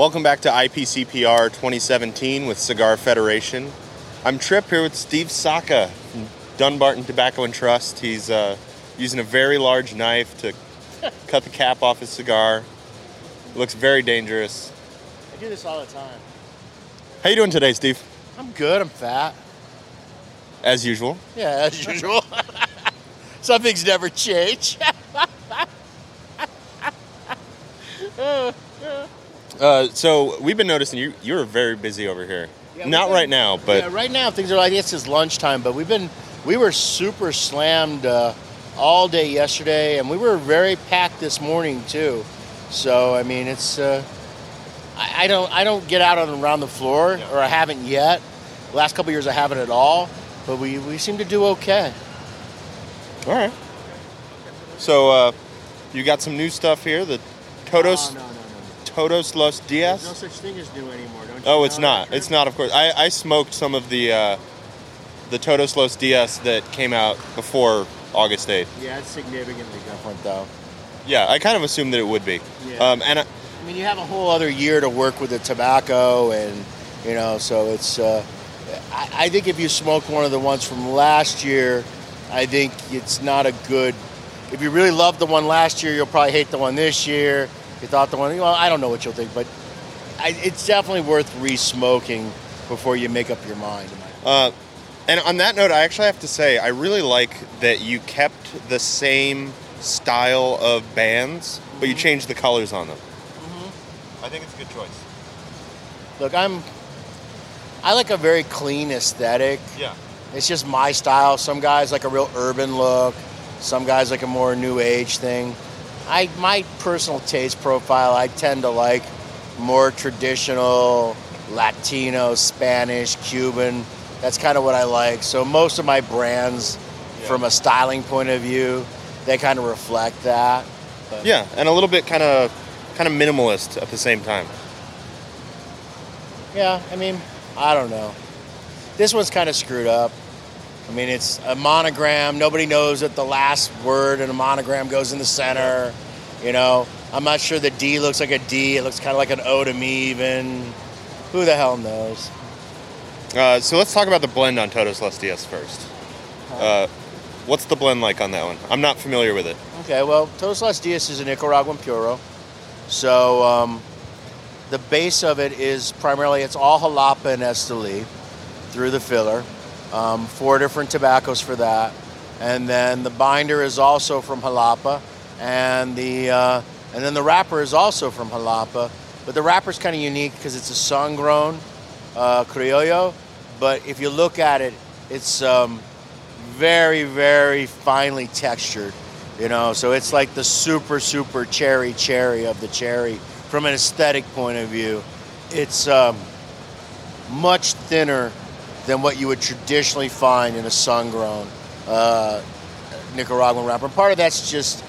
Welcome back to IPCPR 2017 with Cigar Federation. I'm Trip here with Steve Saka from Dunbarton Tobacco and Trust. He's uh, using a very large knife to cut the cap off his cigar. It looks very dangerous. I do this all the time. How you doing today, Steve? I'm good. I'm fat. As usual. Yeah, as usual. Some things never change. Uh, so we've been noticing you you're very busy over here. Yeah, Not we've right now, but yeah, right now things are like this is lunchtime, but we've been we were super slammed uh, all day yesterday, and we were very packed this morning too. So I mean, it's uh, I, I don't I don't get out on around the floor, Yeah. or I haven't yet. The last couple years I haven't at all, but we we seem to do okay. all right. So uh, you got some new stuff here. The Oh, no, no, no. Todos Los There's no such thing as new anymore, don't you? Oh, it's not. It's not. Of course, I, I smoked some of the uh, the Todos Los Dias that came out before August 8th. Yeah, it's significantly different though. Yeah, I kind of assumed that it would be. Yeah. Um, and I, I mean, you have a whole other year to work with the tobacco, and you know, so it's. Uh, I, I think if you smoke one of the ones from last year, I think it's not a good. If you really loved the one last year, you'll probably hate the one this year. You thought the one, well, I don't know what you'll think, but I, it's definitely worth re-smoking before you make up your mind. uh, and on that note, I actually have to say I really like that you kept the same style of bands, but you changed the colors on them. I think it's a good choice. Look, I'm. I like a very clean aesthetic. Yeah. It's just my style. Some guys like a real urban look. Some guys like a more new age thing. I my personal taste profile, I tend to like more traditional Latino, Spanish, Cuban. That's kind of what I like. So most of my brands Yeah. from a styling point of view, they kind of reflect that. But- Yeah, and a little bit kind of kind of minimalist at the same time. Yeah, I mean, I don't know. This one's kind of screwed up. I mean, it's a monogram. Nobody knows that the last word in a monogram goes in the center. You know, I'm not sure the D looks like a D. It looks kind of like an O to me, even. Who the hell knows? Uh, so let's talk about the blend on Todos Los Dias first. Uh, what's the blend like on that one? I'm not familiar with it. Okay, well, Todos Las Dias is a Nicaraguan puro. So um, the base of it is primarily, it's all Jalapa and Esteli through the filler. Um, four different tobaccos for that. And then the binder is also from Jalapa. And the uh, and then the wrapper is also from Jalapa. But the wrapper is kind of unique because it's a sun-grown uh, criollo. But if you look at it, it's um, very, very finely textured. You know, so it's like the super, super cherry cherry of the cherry from an aesthetic point of view. It's um, much thinner than what you would traditionally find in a sun-grown uh, Nicaraguan wrapper. And part of that's just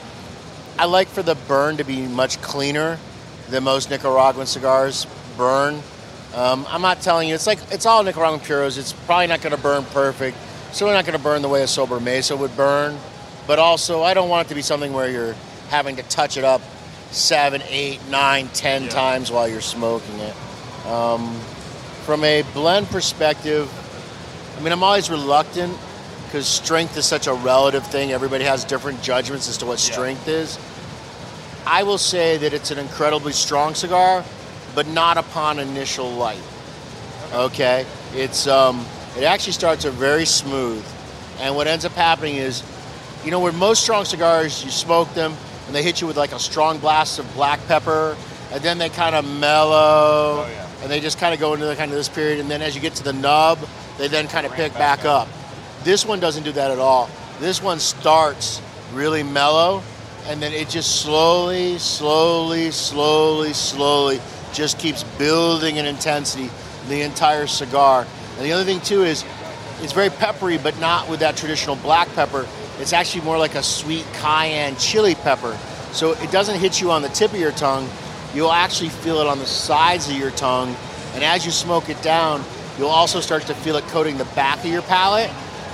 I like for the burn to be much cleaner than most Nicaraguan cigars burn. Um, I'm not telling you, it's like it's all Nicaraguan puros. It's probably not going to burn perfect. So we're not going to burn the way a Sobremesa would burn. But also, I don't want it to be something where you're having to touch it up seven, eight, nine, ten Yeah. times while you're smoking it. Um, from a blend perspective, I mean, I'm always reluctant because strength is such a relative thing. Everybody has different judgments as to what Yeah. strength is. I will say that it's an incredibly strong cigar, but not upon initial light. Okay, it's um, it actually starts out very smooth, and what ends up happening is, you know, with most strong cigars, you smoke them and they hit you with like a strong blast of black pepper, and then they kind of mellow, Oh, yeah. and they just kind of go into the kind of this period, and then as you get to the nub, they then kind of pick back up. This one doesn't do that at all. This one starts really mellow, and then it just slowly, slowly, slowly, slowly just keeps building in intensity the entire cigar. And the other thing too is it's very peppery, but not with that traditional black pepper. It's actually more like a sweet cayenne chili pepper. So it doesn't hit you on the tip of your tongue. You'll actually feel it on the sides of your tongue. And as you smoke it down, you'll also start to feel it coating the back of your palate.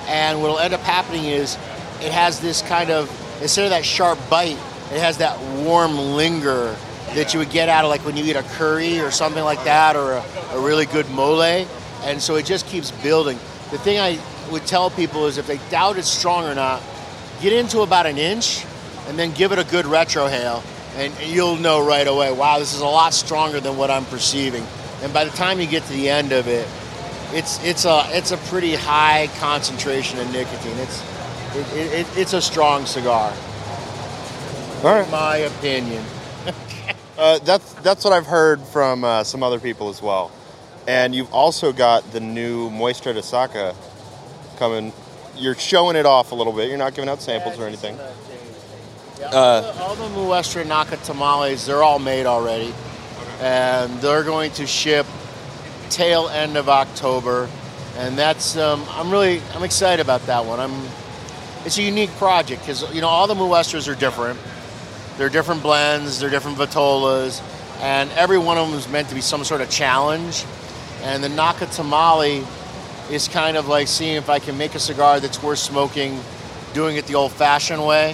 And what'll end up happening is it has this kind of, instead of that sharp bite, it has that warm linger that you would get out of like when you eat a curry or something like that, or a, a really good mole. And so it just keeps building. The thing I would tell people is if they doubt it's strong or not, get into about an inch and then give it a good retrohale, and you'll know right away. Wow, this is a lot stronger than what I'm perceiving. And by the time you get to the end of it, it's it's a it's a pretty high concentration of nicotine. It's it, it, it's a strong cigar. All right. In my opinion. Uh, that's that's what I've heard from uh, some other people as well. And you've also got the new Muestra de Saka coming. You're showing it off a little bit. You're not giving out samples or anything. Yeah, Uh, all, the, all the Muestra Nacatamales, they're all made already. And they're going to ship tail end of October. And that's, um, I'm really, I'm excited about that one. I'm, it's a unique project because, you know, all the Muestras are different. They're different blends, they're different vitolas, and every one of them is meant to be some sort of challenge. And the Nacatamale is kind of like seeing if I can make a cigar that's worth smoking, doing it the old fashioned way,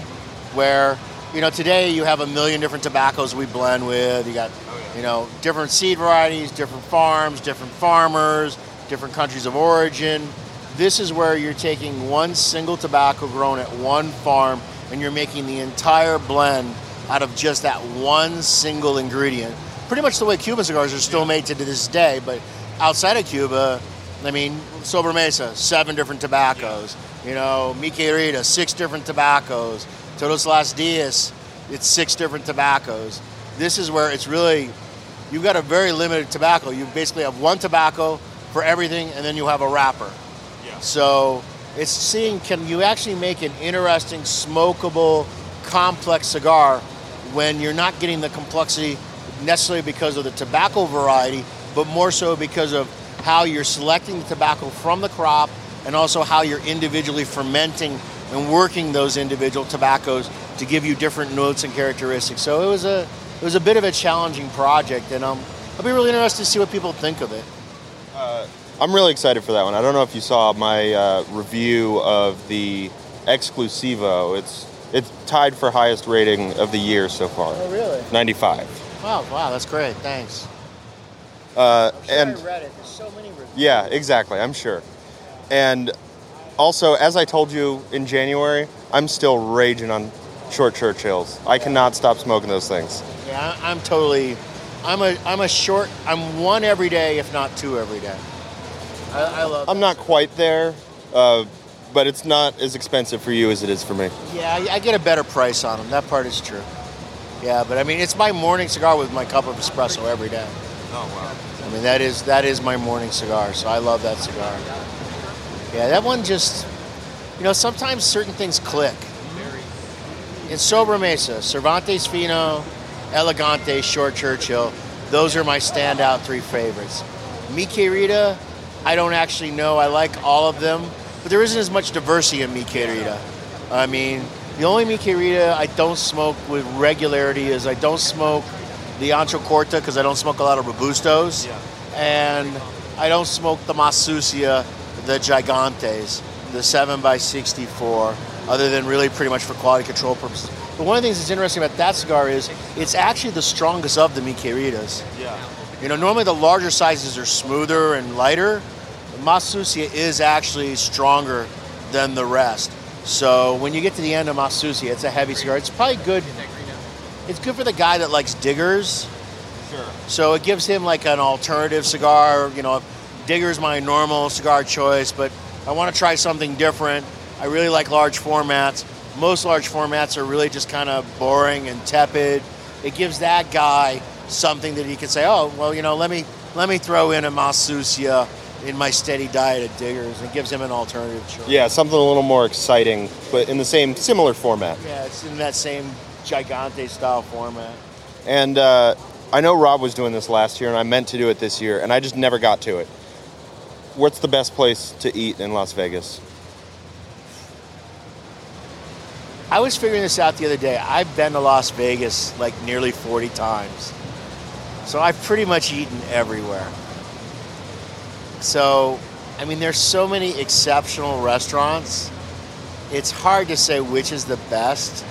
where, you know, today you have a million different tobaccos we blend with. You got, you know, different seed varieties, different farms, different farmers, different countries of origin. This is where you're taking one single tobacco grown at one farm and you're making the entire blend out of just that one single ingredient. Pretty much the way Cuban cigars are still made to this day, but outside of Cuba, I mean, Sobremesa, seven different tobaccos. You know, Mi Querida, six different tobaccos. Todos Las Dias, it's six different tobaccos. This is where it's really, you've got a very limited tobacco. You basically have one tobacco for everything, and then you have a wrapper. Yeah. So it's seeing can you actually make an interesting, smokable, complex cigar when you're not getting the complexity necessarily because of the tobacco variety, but more so because of how you're selecting the tobacco from the crop and also how you're individually fermenting and working those individual tobaccos to give you different notes and characteristics. So it was a it was a bit of a challenging project, and um, I'll be really interested to see what people think of it. I'm really excited for that one. I don't know if you saw my uh, review of the Exclusivo. It's it's tied for highest rating of the year so far. Oh, really? 95. Wow, wow, that's great. Thanks. Uh, and I read it. There's so many reviews. yeah, exactly. I'm sure. And also, as I told you in January, I'm still raging on short Churchills. I cannot stop smoking those things. Yeah, I- I'm totally. I'm a I'm a short. I'm one every day, if not two every day. I, I love. I'm not quite there, uh, but it's not as expensive for you as it is for me. Yeah, I, I get a better price on them. That part is true. Yeah, but I mean, it's my morning cigar with my cup of espresso every day. Oh wow. I mean, that is that is my morning cigar. So I love that cigar. Yeah, that one just. You know, sometimes certain things click. In Sobremesa, Cervantes Fino, Elegante, Short Churchill, those are my standout three favorites. Mi Querida, I don't actually know. I like all of them, but there isn't as much diversity in Mi Querida. I mean, the only Mi Querida I don't smoke with regularity is I don't smoke the Ancho Corto because I don't smoke a lot of Robustos, and I don't smoke the Masucia, the Gigantes, the 7x64, other than really pretty much for quality control purposes. But one of the things that's interesting about that cigar is it's actually the strongest of the Mi Queridas. Yeah. You know, normally the larger sizes are smoother and lighter. Masucia is actually stronger than the rest. So when you get to the end of Masucia, it's a heavy cigar. It's probably good. It's good for the guy that likes diggers. Sure. So it gives him like an alternative cigar. You know, Digger's my normal cigar choice, but I want to try something different. I really like large formats. Most large formats are really just kind of boring and tepid. It gives that guy something that he can say, "Oh, well, you know, let me let me throw in a Masucia in my steady diet of Diggers." It gives him an alternative choice. Yeah, something a little more exciting, but in the same similar format. Yeah, it's in that same Gigante style format. And uh, I know Rob was doing this last year, and I meant to do it this year, and I just never got to it. What's the best place to eat in Las Vegas? I was figuring this out the other day. I've been to Las Vegas like nearly 40 times. So I've pretty much eaten everywhere. So, I mean, there's so many exceptional restaurants. It's hard to say which is the best.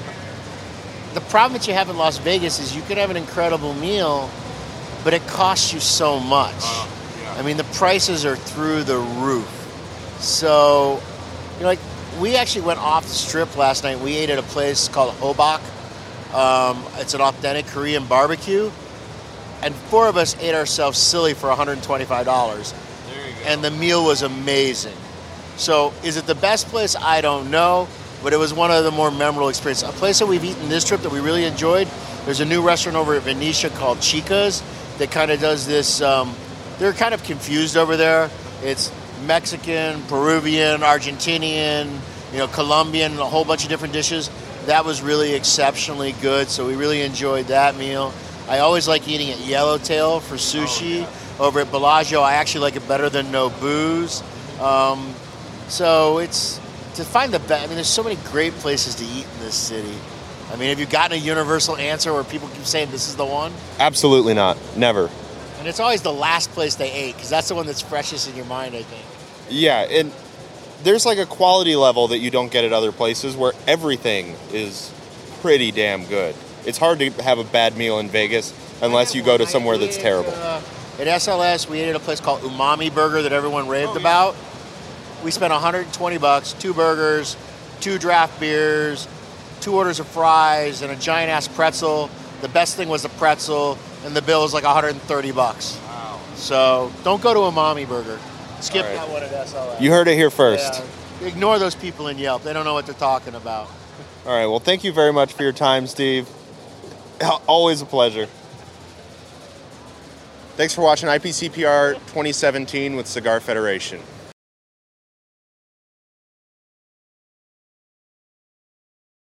the problem that you have in Las Vegas is you could have an incredible meal, but it costs you so much. Uh, yeah. I mean, the prices are through the roof. So, you know, like we actually went off the strip last night. We ate at a place called Hobak. Um, it's an authentic Korean barbecue, and four of us ate ourselves silly for $125, There you go. and the meal was amazing. So, is it the best place? I don't know, but it was one of the more memorable experiences. A place that we've eaten this trip that we really enjoyed. There's a new restaurant over at Venetia called Chica's that kind of does this. Um, they're kind of confused over there. It's Mexican, Peruvian, Argentinian, you know, Colombian, a whole bunch of different dishes. That was really exceptionally good. So we really enjoyed that meal. I always like eating at Yellowtail for sushi. Over at Bellagio, I actually like it better than Nobu's. Um, so it's to find the best. I mean, there's so many great places to eat in this city. I mean, have you gotten a universal answer where people keep saying this is the one? Absolutely not. Never. And it's always the last place they ate because that's the one that's freshest in your mind, I think. Yeah, and there's like a quality level that you don't get at other places where everything is pretty damn good. It's hard to have a bad meal in Vegas unless you go to somewhere that's terrible. uh, at SLS, we ate at a place called Umami Burger that everyone raved Oh, yeah. about. We spent 120 bucks, two burgers, two draft beers, two orders of fries, and a giant ass pretzel. The best thing was the pretzel, and the bill is like 130 bucks. Wow. So don't go to Umami Burger. Skip right. that one at SLS. You heard it here first. Yeah. Ignore those people in Yelp. They don't know what they're talking about. All right. Well, thank you very much for your time, Steve. Always a pleasure. Thanks for watching IPCPR 2017 with Cigar Federation.